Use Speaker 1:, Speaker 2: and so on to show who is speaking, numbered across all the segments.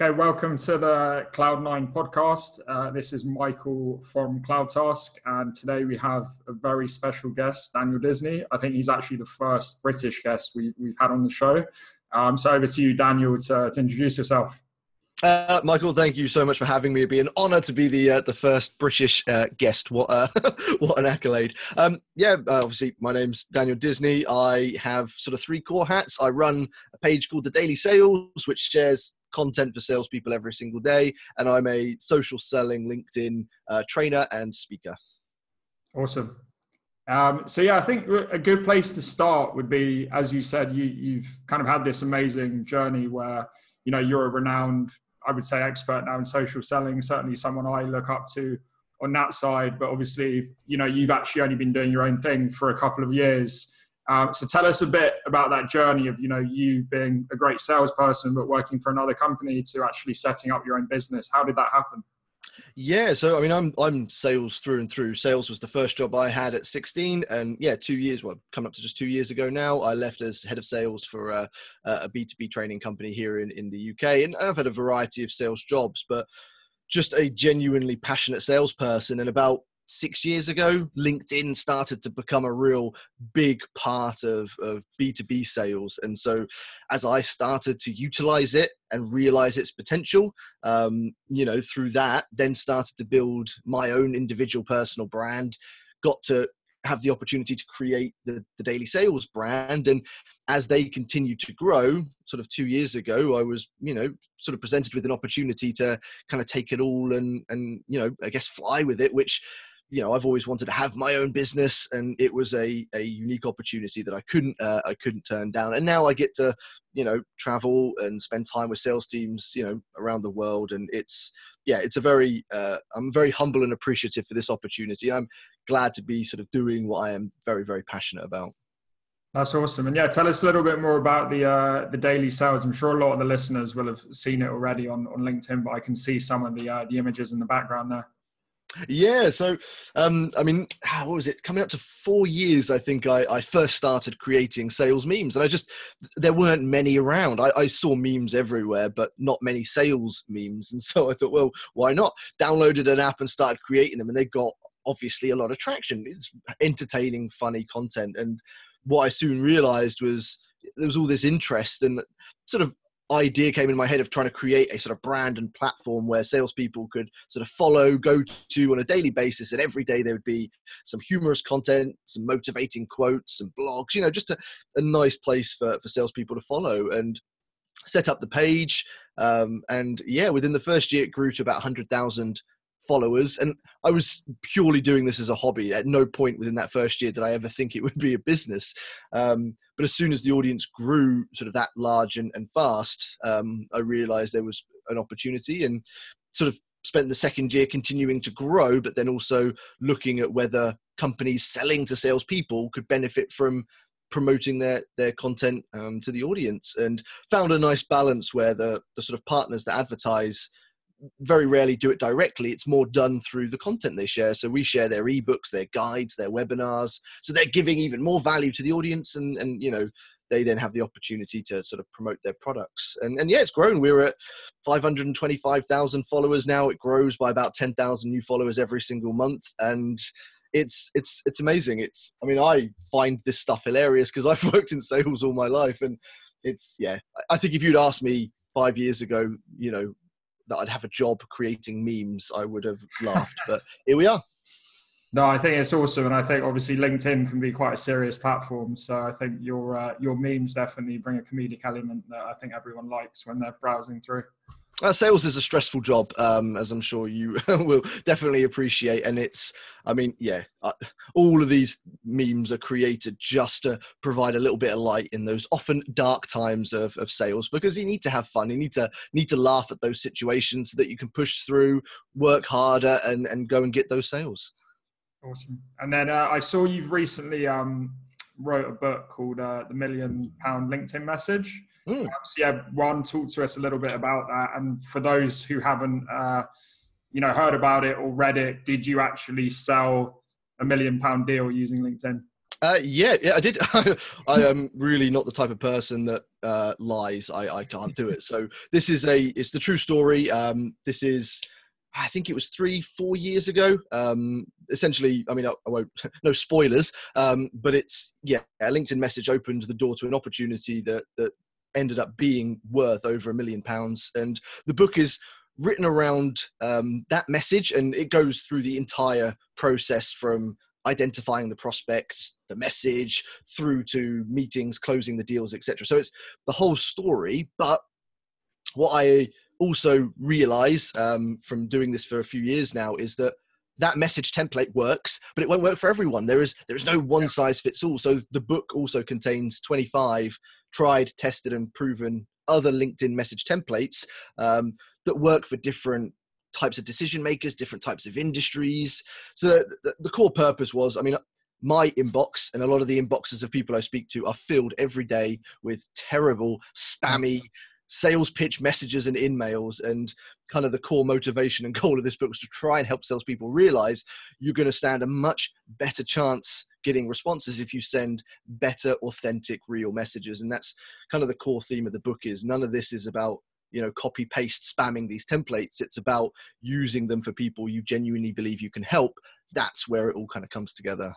Speaker 1: Okay, welcome to the Cloud9 podcast. Uh, this is Michael from CloudTask, and today we have a very special guest, Daniel Disney. I think he's actually the first British guest we, have had on the show. Um, so over to you, Daniel, to, to introduce yourself.
Speaker 2: Uh, Michael, thank you so much for having me. It'd be an honour to be the uh, the first British uh, guest. What what an accolade! Um, yeah, uh, obviously, my name's Daniel Disney. I have sort of three core hats. I run a page called the Daily Sales, which shares content for salespeople every single day, and I'm a social selling LinkedIn uh, trainer and speaker.
Speaker 1: Awesome. Um, so yeah, I think a good place to start would be, as you said, you, you've kind of had this amazing journey where you know you're a renowned I would say expert now in social selling, certainly someone I look up to on that side. But obviously, you know, you've actually only been doing your own thing for a couple of years. Um, so tell us a bit about that journey of, you know, you being a great salesperson, but working for another company to actually setting up your own business. How did that happen?
Speaker 2: Yeah, so I mean, I'm I'm sales through and through. Sales was the first job I had at 16, and yeah, two years, well, coming up to just two years ago now, I left as head of sales for a a B2B training company here in in the UK, and I've had a variety of sales jobs, but just a genuinely passionate salesperson. And about six years ago, LinkedIn started to become a real big part of, of B2B sales. And so as I started to utilize it and realize its potential, um, you know, through that, then started to build my own individual personal brand, got to have the opportunity to create the, the daily sales brand. And as they continued to grow, sort of two years ago, I was, you know, sort of presented with an opportunity to kind of take it all and, and, you know, I guess fly with it, which you know, I've always wanted to have my own business, and it was a, a unique opportunity that I couldn't uh, I couldn't turn down. And now I get to, you know, travel and spend time with sales teams, you know, around the world, and it's yeah, it's a very uh, I'm very humble and appreciative for this opportunity. I'm glad to be sort of doing what I am very very passionate about.
Speaker 1: That's awesome. And yeah, tell us a little bit more about the uh, the daily sales. I'm sure a lot of the listeners will have seen it already on, on LinkedIn, but I can see some of the uh, the images in the background there.
Speaker 2: Yeah, so um, I mean, what was it? Coming up to four years, I think I, I, first started creating sales memes, and I just there weren't many around. I, I, saw memes everywhere, but not many sales memes, and so I thought, well, why not? Downloaded an app and started creating them, and they got obviously a lot of traction. It's entertaining, funny content, and what I soon realized was there was all this interest and sort of idea came in my head of trying to create a sort of brand and platform where salespeople could sort of follow, go to on a daily basis, and every day there would be some humorous content, some motivating quotes, some blogs, you know, just a, a nice place for, for salespeople to follow. And set up the page. Um, and yeah, within the first year, it grew to about 100,000 followers. And I was purely doing this as a hobby. At no point within that first year did I ever think it would be a business. Um, but as soon as the audience grew sort of that large and, and fast, um, I realized there was an opportunity and sort of spent the second year continuing to grow, but then also looking at whether companies selling to salespeople could benefit from promoting their their content um, to the audience and found a nice balance where the the sort of partners that advertise very rarely do it directly. It's more done through the content they share. So we share their ebooks, their guides, their webinars. So they're giving even more value to the audience, and and you know they then have the opportunity to sort of promote their products. And and yeah, it's grown. We're at 525,000 followers now. It grows by about 10,000 new followers every single month, and it's it's it's amazing. It's I mean I find this stuff hilarious because I've worked in sales all my life, and it's yeah. I think if you'd asked me five years ago, you know, that I'd have a job creating memes, I would have laughed. but here we are.
Speaker 1: No, I think it's awesome, and I think obviously LinkedIn can be quite a serious platform. So I think your uh, your memes definitely bring a comedic element that I think everyone likes when they're browsing through.
Speaker 2: Uh, sales is a stressful job, um, as I'm sure you will definitely appreciate. And it's, I mean, yeah, uh, all of these memes are created just to provide a little bit of light in those often dark times of, of sales because you need to have fun. You need to need to laugh at those situations so that you can push through, work harder, and and go and get those sales.
Speaker 1: Awesome. And then uh, I saw you've recently um, wrote a book called uh, The Million Pound LinkedIn Message. Mm. Perhaps, yeah, Ron, talk to us a little bit about that. And for those who haven't, uh, you know, heard about it or read it, did you actually sell a million pound deal using LinkedIn?
Speaker 2: Uh, yeah, yeah, I did. I am really not the type of person that uh, lies. I, I can't do it. So this is a it's the true story. Um, this is I think it was three, four years ago. Um, essentially, I mean, I, I won't, no spoilers, um, but it's, yeah, a LinkedIn message opened the door to an opportunity that, that ended up being worth over a million pounds. And the book is written around um, that message and it goes through the entire process from identifying the prospects, the message, through to meetings, closing the deals, etc. So it's the whole story. But what I also realize um, from doing this for a few years now is that that message template works, but it won't work for everyone. There is there is no one size fits all. So the book also contains 25 tried, tested, and proven other LinkedIn message templates um, that work for different types of decision makers, different types of industries. So the, the core purpose was, I mean, my inbox and a lot of the inboxes of people I speak to are filled every day with terrible, spammy sales pitch messages and InMails and kind of the core motivation and goal of this book was to try and help salespeople realize you're going to stand a much better chance getting responses if you send better authentic real messages. And that's kind of the core theme of the book is none of this is about you know copy paste spamming these templates. It's about using them for people you genuinely believe you can help. That's where it all kind of comes together.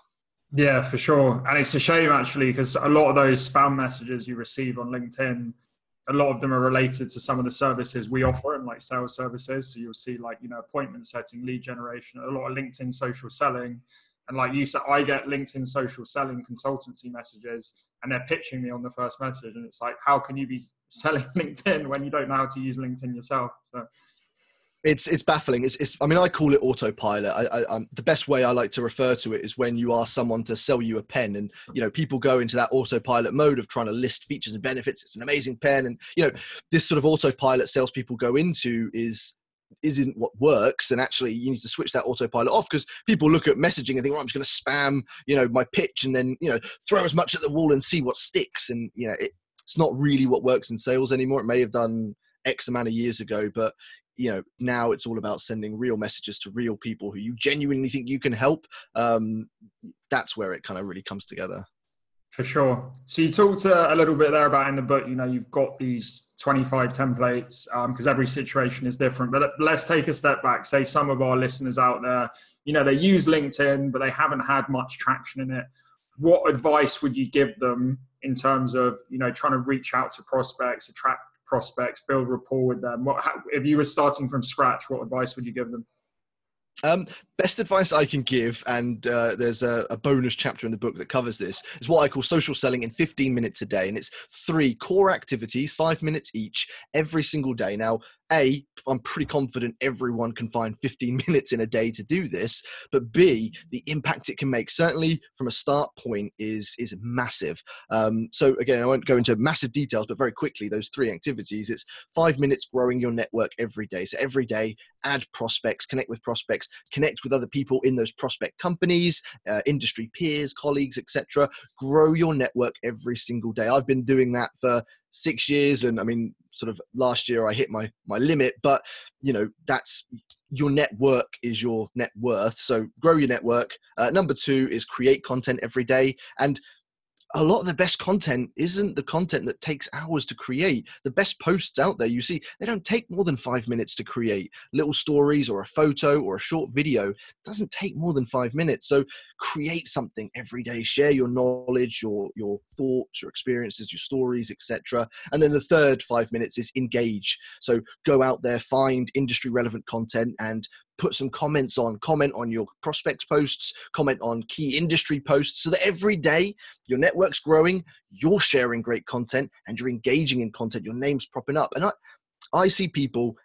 Speaker 1: Yeah for sure. And it's a shame actually because a lot of those spam messages you receive on linkedin a lot of them are related to some of the services we offer and like sales services. So you'll see like, you know, appointment setting, lead generation, a lot of LinkedIn social selling. And like you said, I get LinkedIn social selling consultancy messages and they're pitching me on the first message. And it's like, how can you be selling LinkedIn when you don't know how to use LinkedIn yourself? So
Speaker 2: it's it's baffling. It's, it's I mean I call it autopilot. I, I, I'm, the best way I like to refer to it is when you ask someone to sell you a pen, and you know people go into that autopilot mode of trying to list features and benefits. It's an amazing pen, and you know this sort of autopilot salespeople go into is isn't what works and actually you need to switch that autopilot off because people look at messaging and think well, i'm just going to spam you know my pitch and then you know throw as much at the wall and see what sticks. And you know it, it's not really what works in sales anymore. It may have done x amount of years ago but you know now it's all about sending real messages to real people who you genuinely think you can help. Um, that's where it kind of really comes together
Speaker 1: for sure so you talked uh, a little bit there about in the book you know you've got these 25 templates because um, every situation is different but let's take a step back say some of our listeners out there you know they use linkedin but they haven't had much traction in it what advice would you give them in terms of you know trying to reach out to prospects attract prospects, build rapport with them? What, how, if you were starting from scratch, what advice would you give them?
Speaker 2: Um, best advice I can give, and uh, there's a, a, bonus chapter in the book that covers this, is what I call social selling in 15 minutes a day. And it's three core activities, five minutes each, every single day. Now, a, I'm pretty confident everyone can find 15 minutes in a day to do this, but B, the impact it can make, certainly from a start point, is is massive. Um, so again, I won't go into massive details, but very quickly, those three activities. It's five minutes growing your network every day. So every day, add prospects, connect with prospects, connect with other people in those prospect companies, uh, industry peers, colleagues, etc. Grow your network every single day. I've been doing that for six years and i mean sort of last year i hit my my limit but you know that's your network is your net worth so grow your network uh, number two is create content every day and a lot of the best content isn't the content that takes hours to create. The best posts out there, you see, they don't take more than five minutes to create. Little stories or a photo or a short video doesn't take more than five minutes. So create something every day. Share your knowledge, your your thoughts, your experiences, your stories, etc. And then the third five minutes is engage. So go out there, find industry relevant content, and put some comments on, comment on your prospects posts, comment on key industry posts, so that every day your network's growing, you're sharing great content, and you're engaging in content. Your name's propping up, and I, I see people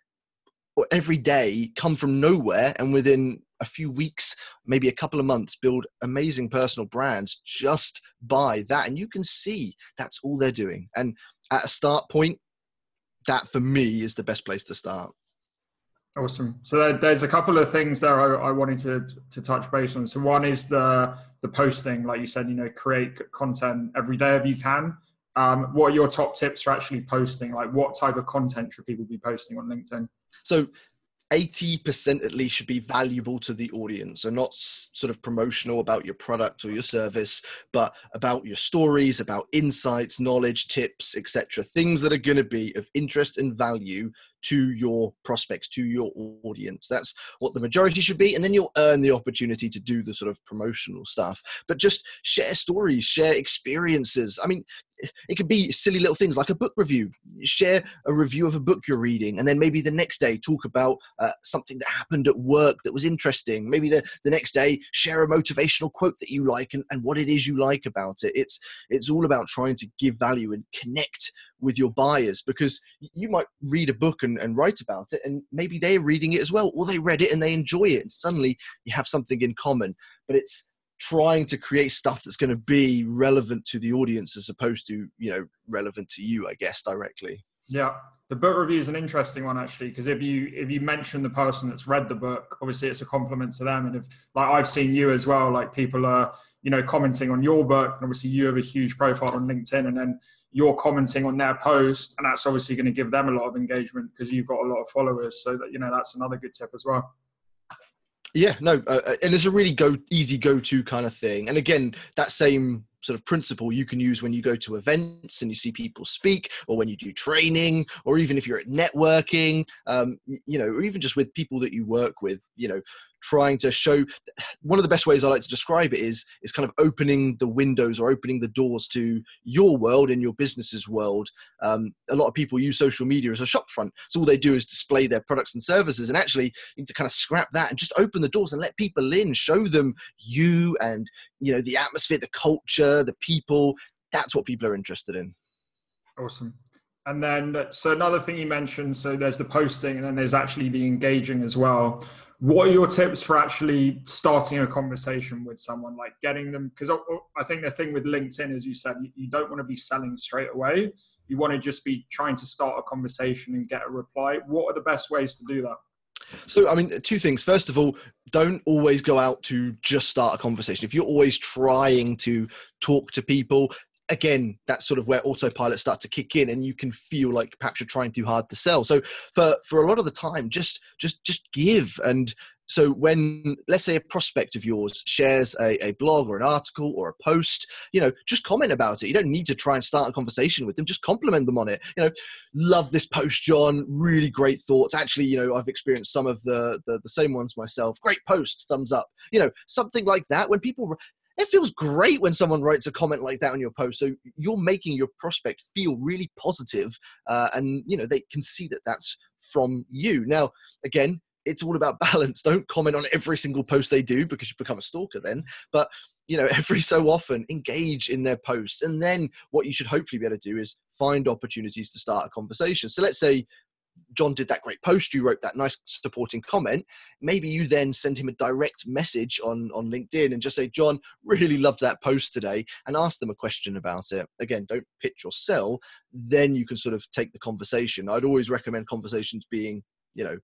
Speaker 2: every day come from nowhere, and within a few weeks, maybe a couple of months, build amazing personal brands just by that, and you can see that's all they're doing. And at a start point, that for me is the best place to start.
Speaker 1: Awesome. So there's a couple of things there I, I, wanted to to touch base on. So one is the the posting, like you said, you know, create content every day if you can. Um, what are your top tips for actually posting? Like, what type of content should people be posting on LinkedIn?
Speaker 2: So 80% at least should be valuable to the audience and not sort of promotional about your product or your service but about your stories about insights knowledge tips etc things that are going to be of interest and value to your prospects, to your audience. That's what the majority should be. And then you'll earn the opportunity to do the sort of promotional stuff. But just share stories, share experiences. I mean, it could be silly little things like a book review. Share a review of a book you're reading, and then maybe the next day talk about uh, something that happened at work that was interesting. Maybe the, the next day share a motivational quote that you like and, and what it is you like about it. It's it's all about trying to give value and connect with your buyers because you might read a book and, and write about it and maybe they're reading it as well or they read it and they enjoy it and suddenly you have something in common but it's trying to create stuff that's going to be relevant to the audience as opposed to you know relevant to you i guess directly.
Speaker 1: Yeah the book review is an interesting one actually because if you if you mention the person that's read the book obviously it's a compliment to them and if like i've seen you as well like people are you know commenting on your book and obviously you have a huge profile on linkedin and then you're commenting on their post and that's obviously going to give them a lot of engagement because you've got a lot of followers so that you know that's another good tip as well
Speaker 2: yeah no uh, uh, and it's a really go easy go to kind of thing. And again that same sort of principle you can use when you go to events and you see people speak or when you do training or even if you're at networking um, you know or even just with people that you work with you know trying to show one of the best ways I like to describe it is is kind of opening the windows or opening the doors to your world and your business's world. Um, a lot of people use social media as a shop front, so all they do is display their products and services. And actually, to kind of scrap that and just open the doors and let people in, show them you and you know the atmosphere, the culture, the people. That's what people are interested in.
Speaker 1: Awesome. And then, so another thing you mentioned, so there's the posting and then there's actually the engaging as well what are your tips for actually starting a conversation with someone like getting them because i think the thing with linkedin as you said you, don't want to be selling straight away you want to just be trying to start a conversation and get a reply what are the best ways to do that
Speaker 2: so, I mean, two things. First of all, don't always go out to just start a conversation. If you're always trying to talk to people, again that's sort of where autopilot starts to kick in and you can feel like perhaps you're trying too hard to sell so for for a lot of the time just just just give and so when let's say a prospect of yours shares a, a, blog or an article or a post you know just comment about it. You don't need to try and start a conversation with them. Just compliment them on it. You know love this post john. Really great thoughts. Actually you know i've experienced some of the the, the same ones myself. Great post. Thumbs up. You know something like that. When people it feels great when someone writes a comment like that on your post. So you're making your prospect feel really positive, uh, and you know they can see that that's from you. Now, again, it's all about balance. Don't comment on every single post they do because you become a stalker then. But you know, every so often engage in their post, and then what you should hopefully be able to do is find opportunities to start a conversation. So let's say John did that great post, you wrote that nice supporting comment. Maybe you then send him a direct message on, on LinkedIn and just say, John, really loved that post today, and ask them a question about it. Again, don't pitch or sell. Then you can sort of take the conversation. I'd always recommend conversations being, you know,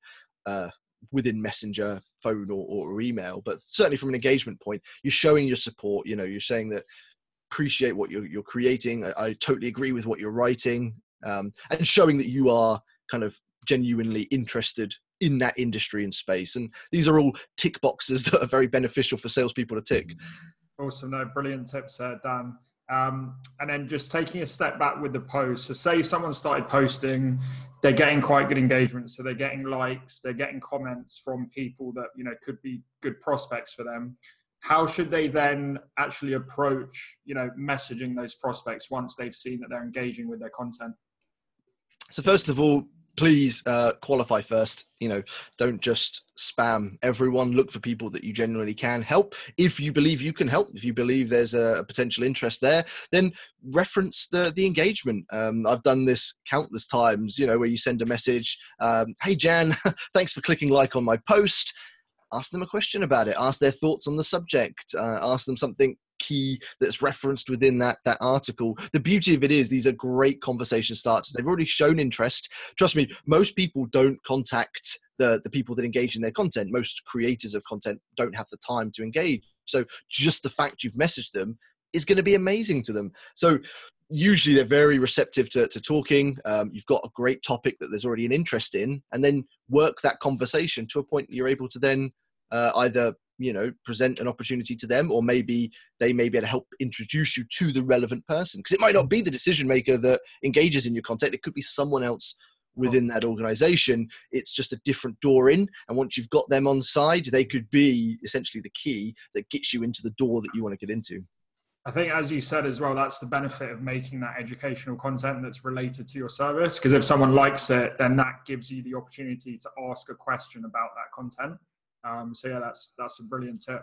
Speaker 2: uh, within messenger phone or, or email but certainly from an engagement point you're showing your support you know you're saying that appreciate what you're, you're creating I, I totally agree with what you're writing um, and showing that you are kind of genuinely interested in that industry and space. And these are all tick boxes that are very beneficial for salespeople to tick.
Speaker 1: Awesome. No, brilliant tips, uh, Dan. Um, and then just taking a step back with the post. So, say someone started posting, they're getting quite good engagement. So, they're getting likes, they're getting comments from people that, you know, could be good prospects for them. How should they then actually approach, you know, messaging those prospects once they've seen that they're engaging with their content?
Speaker 2: So, first of all, please uh, qualify first. You know, don't just spam everyone. Look for people that you genuinely can help. If you believe you can help, if you believe there's a, potential interest there, then reference the the engagement. Um, I've done this countless times. You know, where you send a message, um, "Hey Jan, thanks for clicking like on my post." Ask them a question about it. Ask their thoughts on the subject. Uh, ask them something key that's referenced within that that article. The beauty of it is these are great conversation starters. They've already shown interest. Trust me, most people don't contact the the people that engage in their content. Most creators of content don't have the time to engage. So just the fact you've messaged them is going to be amazing to them. So usually they're very receptive to, to talking. Um, you've got a great topic that there's already an interest in, and then work that conversation to a point that you're able to then uh, either you know present an opportunity to them or maybe they may be able to help introduce you to the relevant person because it might not be the decision maker that engages in your content it could be someone else within that organization it's just a different door in and once you've got them on side they could be essentially the key that gets you into the door that you want to get into
Speaker 1: I think, as you said as well, that's the benefit of making that educational content that's related to your service. Because if someone likes it, then that gives you the opportunity to ask a question about that content. Um, so yeah, that's that's a brilliant tip.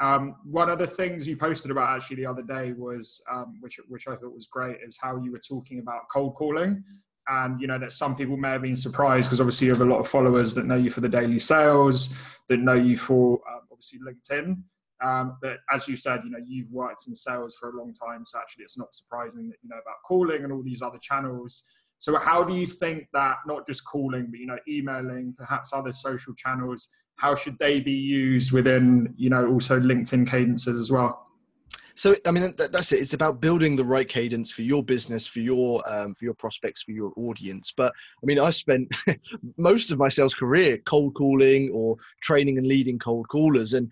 Speaker 1: Um, one of the things you posted about actually the other day was, um, which which I thought was great, is how you were talking about cold calling, and you know that some people may have been surprised because obviously you have a lot of followers that know you for the daily sales, that know you for um, obviously LinkedIn. Um, but as you said, you know you've worked in sales for a long time, so actually it's not surprising that you know about calling and all these other channels. So how do you think that not just calling, but you know emailing, perhaps other social channels how should they be used within you know also linkedin cadences as well?
Speaker 2: So i mean that's it. It's about building the right cadence for your business for your um, for your prospects for your audience. But i mean i spent most of my sales career cold calling or training and leading cold callers. And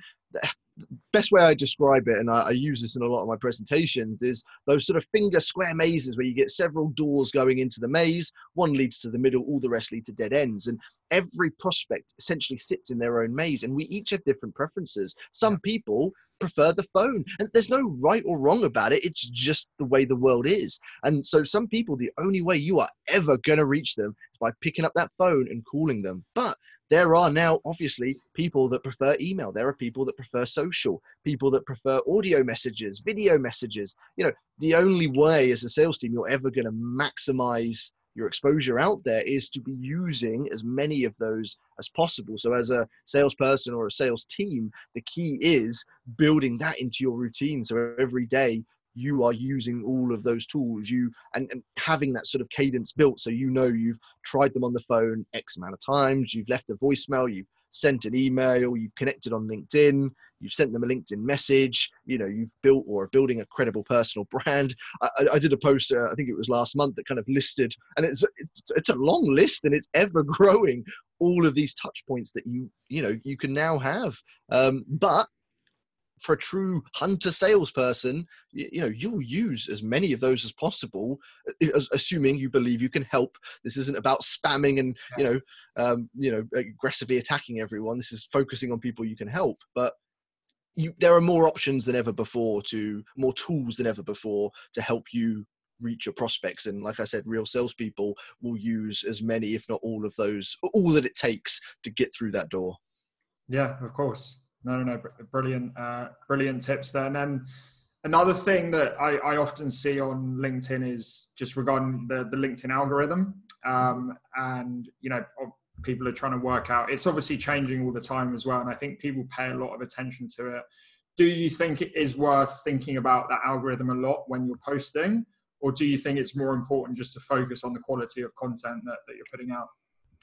Speaker 2: best way I describe it, and I, I, use this in a lot of my presentations, is those sort of finger square mazes where you get several doors going into the maze. One leads to the middle, all the rest lead to dead ends. And every prospect essentially sits in their own maze, and we each have different preferences. Some people prefer the phone, and there's no right or wrong about it. It's just the way the world is. And so, some people, the only way you are ever going to reach them is by picking up that phone and calling them. But there are now obviously people that prefer email. There are people that prefer social people that prefer audio messages video messages. You know the only way as a sales team you're ever going to maximize your exposure out there is to be using as many of those as possible. So as a salesperson or a sales team the key is building that into your routine. So every day you are using all of those tools you and, and, having that sort of cadence built so you know you've tried them on the phone x amount of times you've left a voicemail you've sent an email you've connected on linkedin you've sent them a linkedin message you know you've built or building a credible personal brand. I, I did a post uh, i think it was last month that kind of listed and it's it's a long list and it's ever growing all of these touch points that you you know you can now have. Um, but for a true hunter salesperson, you, you, know, you'll use as many of those as possible, as, assuming you believe you can help. This isn't about spamming and you know, um, you know, aggressively attacking everyone. This is focusing on people you can help. But you, there are more options than ever before to more tools than ever before to help you reach your prospects. And like I said, real salespeople will use as many, if not all of those, all that it takes to get through that door.
Speaker 1: Yeah, of course. No, no, brilliant, uh, brilliant tips there. And then another thing that I, I, often see on LinkedIn is just regarding the, the LinkedIn algorithm. Um, and, you know, people are trying to work out, it's obviously changing all the time as well. And I think people pay a lot of attention to it. Do you think it is worth thinking about that algorithm a lot when you're posting? Or do you think it's more important just to focus on the quality of content that, that you're putting out?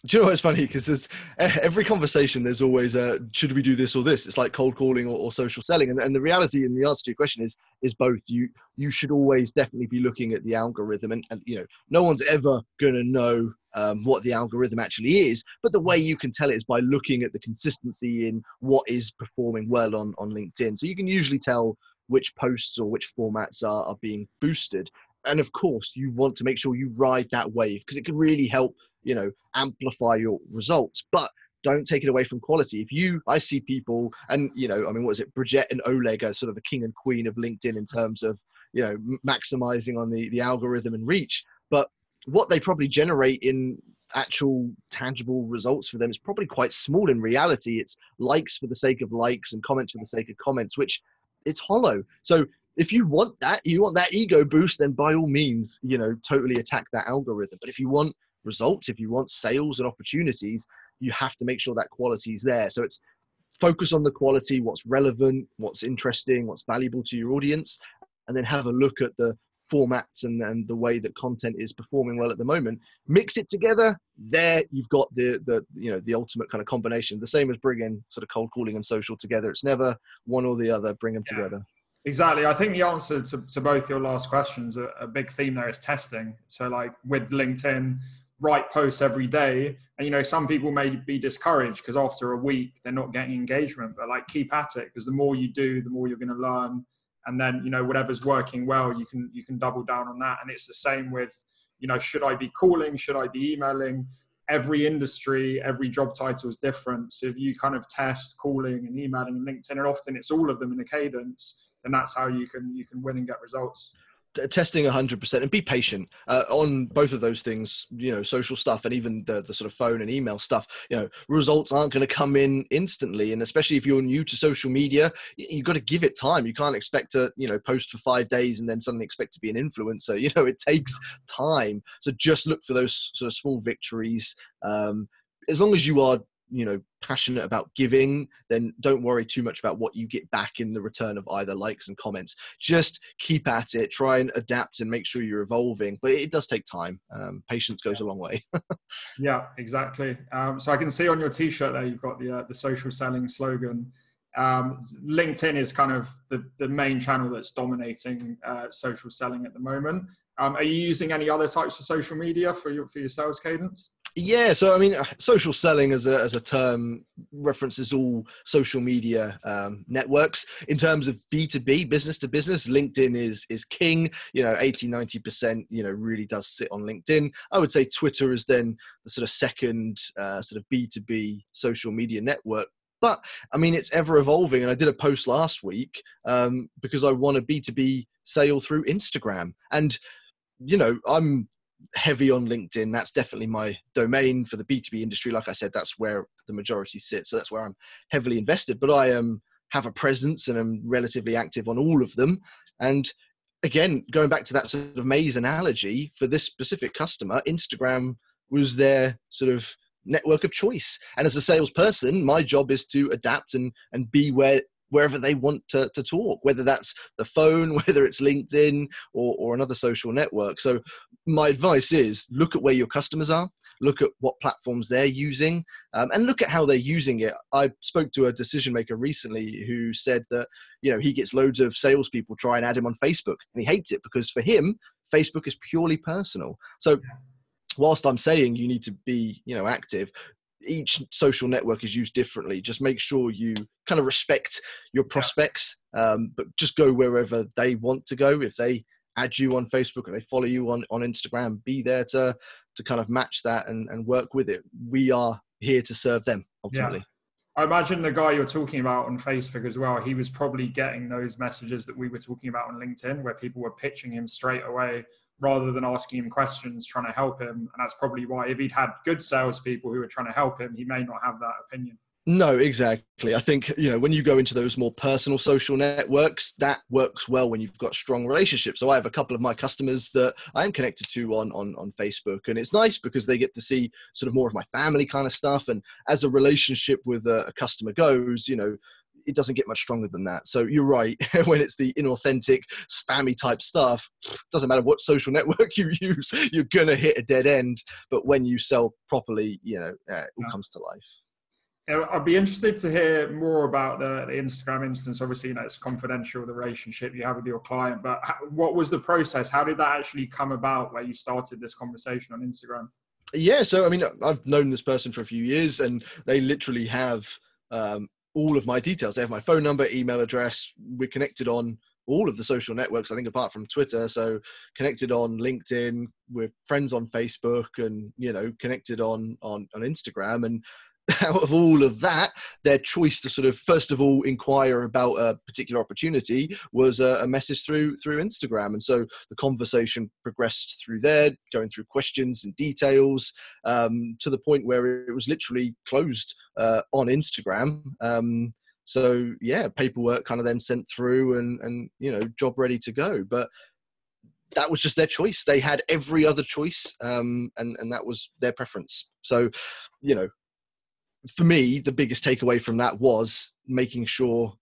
Speaker 2: do you know what's funny? Because every conversation, there's always a should we do this or this? It's like cold calling or, or, social selling. And, and the reality and the answer to your question is is both. You you should always definitely be looking at the algorithm, and, and you know no one's ever going to know um, what the algorithm actually is. But the way you can tell it is by looking at the consistency in what is performing well on on LinkedIn. So you can usually tell which posts or which formats are, are being boosted. And of course, you want to make sure you ride that wave because it can really help you know amplify your results but don't take it away from quality. If you, I see people, and you know, I mean, what is it? Bridget and Oleg are sort of the king and queen of LinkedIn in terms of you know maximizing on the the algorithm and reach. But what they probably generate in actual tangible results for them is probably quite small in reality. It's likes for the sake of likes and comments for the sake of comments, which it's hollow. So if you want that, you want that ego boost, then by all means, you know, totally attack that algorithm. But if you want results, if you want sales and opportunities, you have to make sure that quality is there. So it's focus on the quality, what's relevant, what's interesting, what's valuable to your audience, and then have a look at the formats and, and the way that content is performing well at the moment. Mix it together. There you've got the the you know the ultimate kind of combination. The same as bringing sort of cold calling and social together. It's never one or the other. Bring them yeah. together.
Speaker 1: Exactly. I think the answer to, to both your last questions, a, a big theme there is testing. So, like with LinkedIn, write posts every day. And, you know, some people may be discouraged because after a week they're not getting engagement, but like keep at it because the more you do, the more you're going to learn. And then, you know, whatever's working well, you can, you can double down on that. And it's the same with, you know, should I be calling? Should I be emailing? Every industry, every job title is different. So if you kind of test calling and emailing and LinkedIn, and often it's all of them in a cadence, and that's how you can you can win and get results
Speaker 2: testing 100% and be patient uh, on both of those things you know social stuff and even the, the sort of phone and email stuff you know results aren't going to come in instantly. And especially if you're new to social media you've got to give it time. You can't expect to you know post for five days and then suddenly expect to be an influencer. You know it takes time. So just look for those sort of small victories um, as long as you are you know passionate about giving then don't worry too much about what you get back in the return of either likes and comments. Just keep at it try and adapt and make sure you're evolving but it does take time. Um, patience goes a long way.
Speaker 1: Yeah exactly. Um, so i can see on your t-shirt there you've got the uh, the social selling slogan. Um, linkedin is kind of the, the main channel that's dominating uh, social selling at the moment. Um, are you using any other types of social media for your for your sales cadence
Speaker 2: yeah, so I mean, social selling as a as a term references all social media um, networks. In terms of B two B, business to business, LinkedIn is is king. You know, 80 90 percent, you know, really does sit on LinkedIn. I would say Twitter is then the sort of second uh, sort of B two B social media network. But I mean, it's ever evolving. And I did a post last week um, because I want a B two B sale through Instagram and you know, I'm heavy on LinkedIn. That's definitely my domain for the B2B industry. Like I said, that's where the majority sits. So that's where I'm heavily invested. But I um, have a presence and I'm relatively active on all of them. And again, going back to that sort of maze analogy, for this specific customer, Instagram was their sort of network of choice. And as a salesperson, my job is to adapt and, and be where wherever they want to, to talk, whether that's the phone, whether it's LinkedIn or, or another social network. So, my advice is look at where your customers are, look at what platforms they're using, um, and look at how they're using it. I spoke to a decision maker recently who said that you know he gets loads of salespeople try and add him on Facebook, and he hates it because for him, Facebook is purely personal. So whilst I'm saying you need to be, you know, active, each social network is used differently. Just make sure you kind of respect your prospects, um, but just go wherever they want to go. If they add you on Facebook or they follow you on, on Instagram, be there to to kind of match that and, and work with it. We are here to serve them ultimately. Yeah.
Speaker 1: I imagine the guy you're talking about on Facebook as well, he was probably getting those messages that we were talking about on LinkedIn where people were pitching him straight away rather than asking him questions, trying to help him. And that's probably why, if he'd had good salespeople who were trying to help him, he may not have that opinion.
Speaker 2: No, exactly. I think, you know, when you go into those more personal social networks, that works well when you've got strong relationships. So I have a couple of my customers that I am connected to on, on, on Facebook. And it's nice because they get to see sort of more of my family kind of stuff. And as a relationship with a, a customer goes, you know, it doesn't get much stronger than that. So you're right. when it's the inauthentic, spammy type stuff, doesn't matter what social network you use, you're gonna hit a dead end. But when you sell properly, you know, uh, it all comes to life.
Speaker 1: I'd be interested to hear more about the, the, Instagram instance. Obviously, you know, it's confidential, the relationship you have with your client, but what was the process? How did that actually come about where you started this conversation on Instagram?
Speaker 2: Yeah, so I mean, I've known this person for a few years and they literally have um, all of my details. They have my phone number, email address. We're connected on all of the social networks, I think, apart from Twitter. So connected on LinkedIn, we're friends on Facebook, and you know, connected on on on Instagram. And out of all of that, their choice to sort of first of all inquire about a particular opportunity was a, a, message through through Instagram, and so the conversation progressed through there, going through questions and details um, to the point where it was literally closed uh, on Instagram. Um, so yeah, paperwork kind of then sent through, and and you know, job ready to go, but that was just their choice. They had every other choice, um, and and that was their preference. So, you know, for me, the biggest takeaway from that was making sure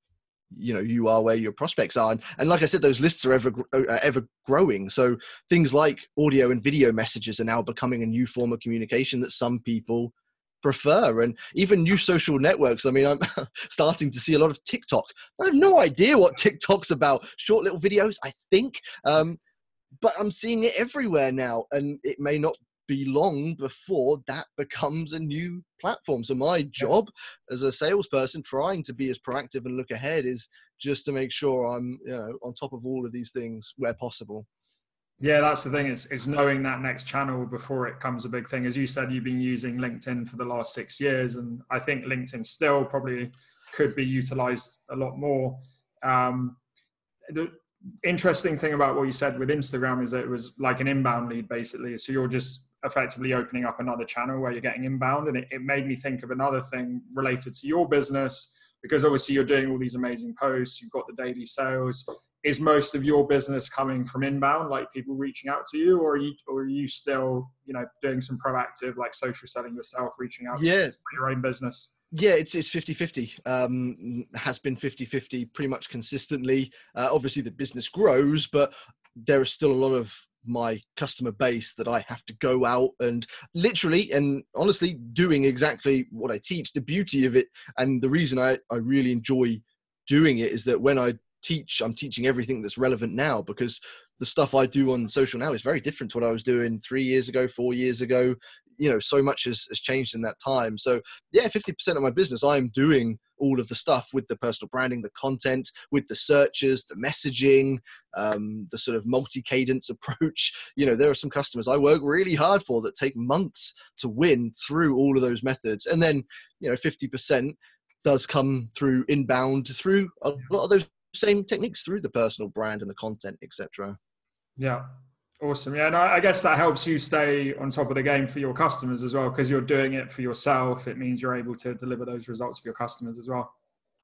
Speaker 2: you know you are where your prospects are. And, and like i said those lists are ever uh, ever growing. So things like audio and video messages are now becoming a new form of communication that some people prefer. And even new social networks i mean i'm starting to see a lot of tiktok. I have no idea what tiktok's about. Short little videos i think. Um, but i'm seeing it everywhere now and it may not be long before that becomes a new platform so my job as a salesperson trying to be as proactive and look ahead is just to make sure i'm you know on top of all of these things where possible
Speaker 1: yeah, that's the thing. It's, it's knowing that next channel before it comes a big thing. As you said, you've been using LinkedIn for the last six years, and I think LinkedIn still probably could be utilized a lot more. Um, the interesting thing about what you said with Instagram is that it was like an inbound lead, basically. So you're just effectively opening up another channel where you're getting inbound. And it, it made me think of another thing related to your business because obviously you're doing all these amazing posts, you've got the daily sales, is most of your business coming from inbound, like people reaching out to you, or are you, or are you still, you know, doing some proactive, like social selling yourself, reaching out
Speaker 2: yeah. to
Speaker 1: your own business?
Speaker 2: Yeah, it's it's 50-50. Um, has been 50-50 pretty much consistently. Uh, obviously, the business grows, but there is still a lot of my customer base that I have to go out and literally and honestly doing exactly what I teach. The beauty of it and the reason I, I really enjoy doing it is that when I teach i'm teaching everything that's relevant now because the stuff i do on social now is very different to what i was doing three years ago four years ago you know so much has, has changed in that time. So yeah 50% of my business i'm doing all of the stuff with the personal branding the content with the searches the messaging um, the sort of multi-cadence approach. You know there are some customers i work really hard for that take months to win through all of those methods. And then you know 50% does come through inbound through a lot of those same techniques through the personal brand and the content, etc.
Speaker 1: Yeah, awesome. Yeah, and I guess that helps you stay on top of the game for your customers as well because you're doing it for yourself. It means you're able to deliver those results for your customers as well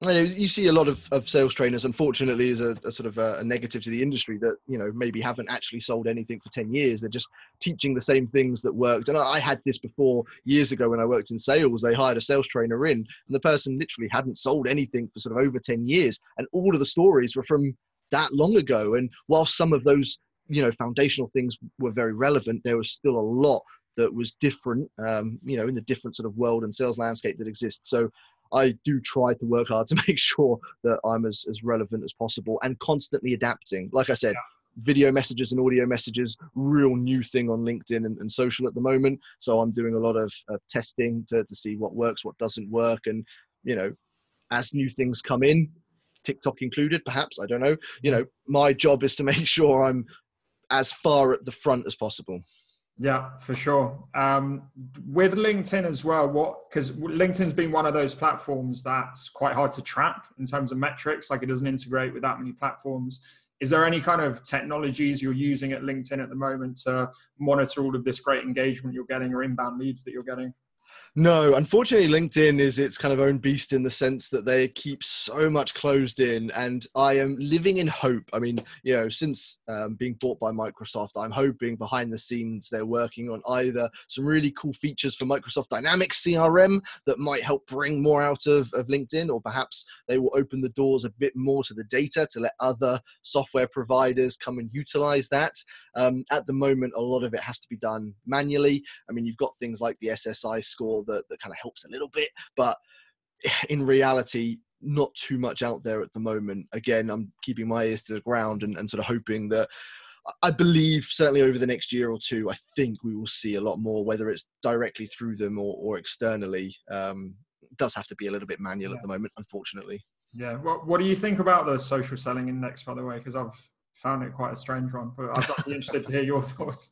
Speaker 2: you see a lot of, of sales trainers unfortunately is a, a sort of a, a, negative to the industry that you know maybe haven't actually sold anything for 10 years. They're just teaching the same things that worked. And I, I, had this before years ago when i worked in sales. They hired a sales trainer in and the person literally hadn't sold anything for sort of over 10 years. And all of the stories were from that long ago. And while some of those you know foundational things were very relevant there was still a lot that was different um, you know in the different sort of world and sales landscape that exists. So I do try to work hard to make sure that I'm as, as relevant as possible and constantly adapting. Like I said, yeah. video messages and audio messages, real new thing on LinkedIn and, and social at the moment. So I'm doing a lot of, of testing to, to see what works, what doesn't work. And, you know, as new things come in, TikTok included, perhaps, I don't know, you mm. know, my job is to make sure I'm as far at the front as possible.
Speaker 1: Yeah, for sure. Um, with LinkedIn as well, what because LinkedIn's been one of those platforms that's quite hard to track in terms of metrics. Like it doesn't integrate with that many platforms. Is there any kind of technologies you're using at LinkedIn at the moment to monitor all of this great engagement you're getting or inbound leads that you're getting?
Speaker 2: No, unfortunately, LinkedIn is its kind of own beast in the sense that they keep so much closed in, and I am living in hope. I mean, you know, since um, being bought by Microsoft, I'm hoping behind the scenes they're working on either some really cool features for Microsoft Dynamics CRM that might help bring more out of, of LinkedIn, or perhaps they will open the doors a bit more to the data to let other software providers come and utilize that. Um, at the moment, a lot of it has to be done manually. I mean, you've got things like the SSI score that, that kind of helps a little bit. But in reality, not too much out there at the moment. Again, I'm keeping my ears to the ground and, and sort of hoping that I believe certainly over the next year or two, I think we will see a lot more, whether it's directly through them or, or externally. Um, does have to be a little bit manual yeah. at the moment, unfortunately.
Speaker 1: Yeah. What, what do you think about the social selling index, by the way? Because I've found it quite a strange one, but I'd be interested to hear your thoughts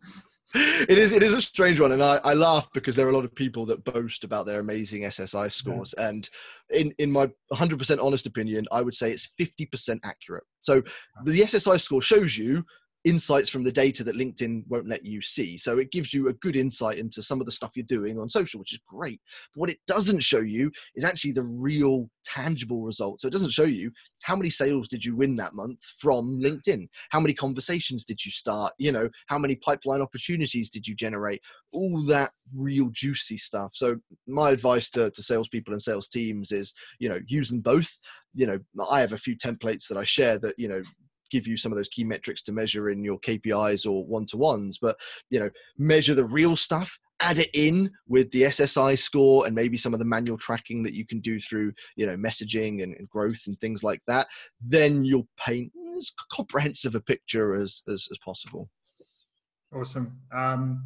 Speaker 2: it is it is a strange one and I, I laugh because there are a lot of people that boast about their amazing ssi scores yeah. and in in my 100% honest opinion i would say it's 50% accurate so the ssi score shows you insights from the data that LinkedIn won't let you see. So it gives you a good insight into some of the stuff you're doing on social, which is great. But what it doesn't show you is actually the real tangible results. So it doesn't show you how many sales did you win that month from LinkedIn? How many conversations did you start? You know, how many pipeline opportunities did you generate? All that real juicy stuff. So my advice to, to salespeople and sales teams is, you know, use them both. You know, I have a few templates that I share that, you know, give you some of those key metrics to measure in your KPIs or one to ones, but you know, measure the real stuff add it in with the SSI score and maybe some of the manual tracking that you can do through you know messaging and, and growth and things like that, then you'll paint as comprehensive a picture as as, as possible.
Speaker 1: Awesome. Um,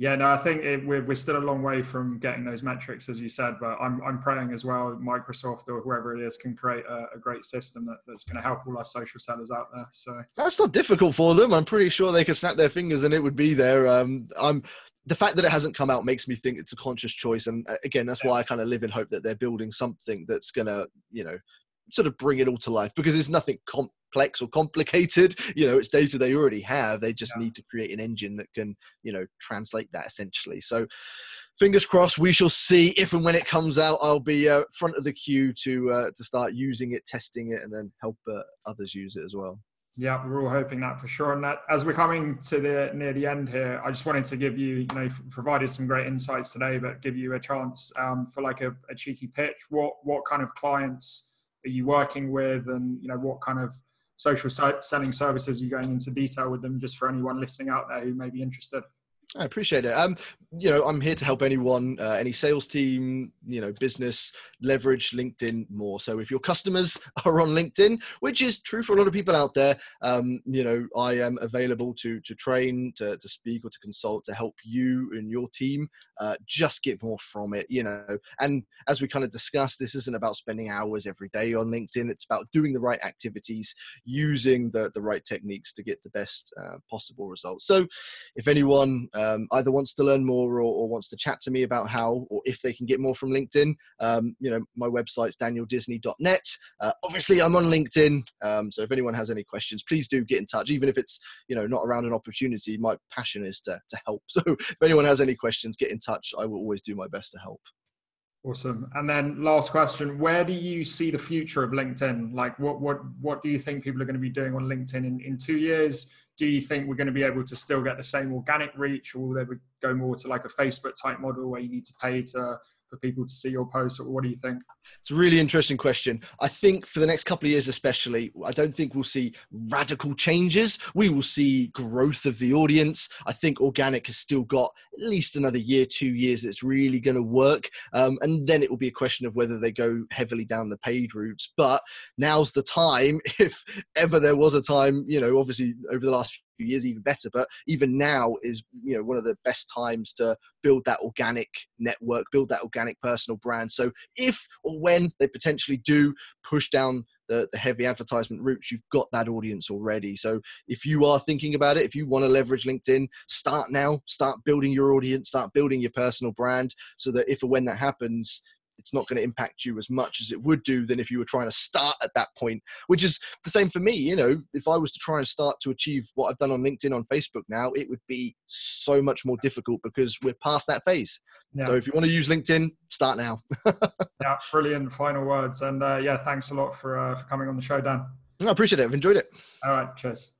Speaker 1: yeah, no, I think it, we're, we're still a long way from getting those metrics, as you said, but I'm, I'm praying as well Microsoft or whoever it is can create a, a great system that, that's going to help all our social sellers out there. So
Speaker 2: that's not difficult for them. I'm pretty sure they could snap their fingers and it would be there. Um, I'm the fact that it hasn't come out makes me think it's a conscious choice. And uh, again, that's why I kind of live in hope that they're building something that's going to, you know, sort of bring it all to life because it's nothing complex or complicated. You know, it's data they already have. They just yeah. need to create an engine that can, you know, translate that essentially. So, fingers crossed. We shall see if and when it comes out. I'll be uh, front of the queue to uh, to start using it, testing it, and then help uh, others use it as well.
Speaker 1: Yeah, we're all hoping that for sure. And that as we're coming to the near the end here, I just wanted to give you, you know, provided some great insights today, but give you a chance um, for like a, a cheeky pitch. What what kind of clients are you working with, and you know what kind of social selling services are you going into detail with them, just for anyone listening out there who may be interested.
Speaker 2: I appreciate it. Um, you know, I'm here to help anyone, uh, any sales team, you know, business leverage LinkedIn more. So if your customers are on LinkedIn, which is true for a lot of people out there, um, you know, I am available to to train, to, to speak, or to consult to help you and your team uh, just get more from it. You know, and as we kind of discussed, this isn't about spending hours every day on LinkedIn. It's about doing the right activities, using the the right techniques to get the best uh, possible results. So if anyone um, either wants to learn more or, or, wants to chat to me about how or if they can get more from LinkedIn, um, you know, my website's danieldisney.net. Uh, obviously, I'm on LinkedIn, um, so if anyone has any questions, please do get in touch. Even if it's you know not around an opportunity, my passion is to to help. So if anyone has any questions, get in touch. I will always do my best to help.
Speaker 1: Awesome. And then last question, where do you see the future of LinkedIn? Like what what what do you think people are going to be doing on LinkedIn in, in two years? Do you think we're going to be able to still get the same organic reach, or will they go more to like a Facebook type model where you need to pay to for people to see your posts? What do you think?
Speaker 2: It's a really interesting question. I think for the next couple of years, especially, I don't think we'll see radical changes. We will see growth of the audience. I think organic has still got at least another year, two years that's really going to work. Um, and then it will be a question of whether they go heavily down the paid routes. But now's the time, if ever there was a time, you know, obviously over the last few years even better. But even now is you know one of the best times to build that organic network build that organic personal brand. So if or when they potentially do push down the, the heavy advertisement routes, you've got that audience already. So if you are thinking about it, if you want to leverage LinkedIn, start now, start building your audience, start building your personal brand so that if or when that happens, it's not going to impact you as much as it would do than if you were trying to start at that point which is the same for me you know. If i was to try and start to achieve what i've done on linkedin on facebook now it would be so much more difficult because we're past that phase. Yeah. so if you want to use linkedin start now.
Speaker 1: Yeah brilliant final words and uh, yeah thanks a lot for uh, for coming on the show dan.
Speaker 2: I appreciate it i've enjoyed it.
Speaker 1: All right cheers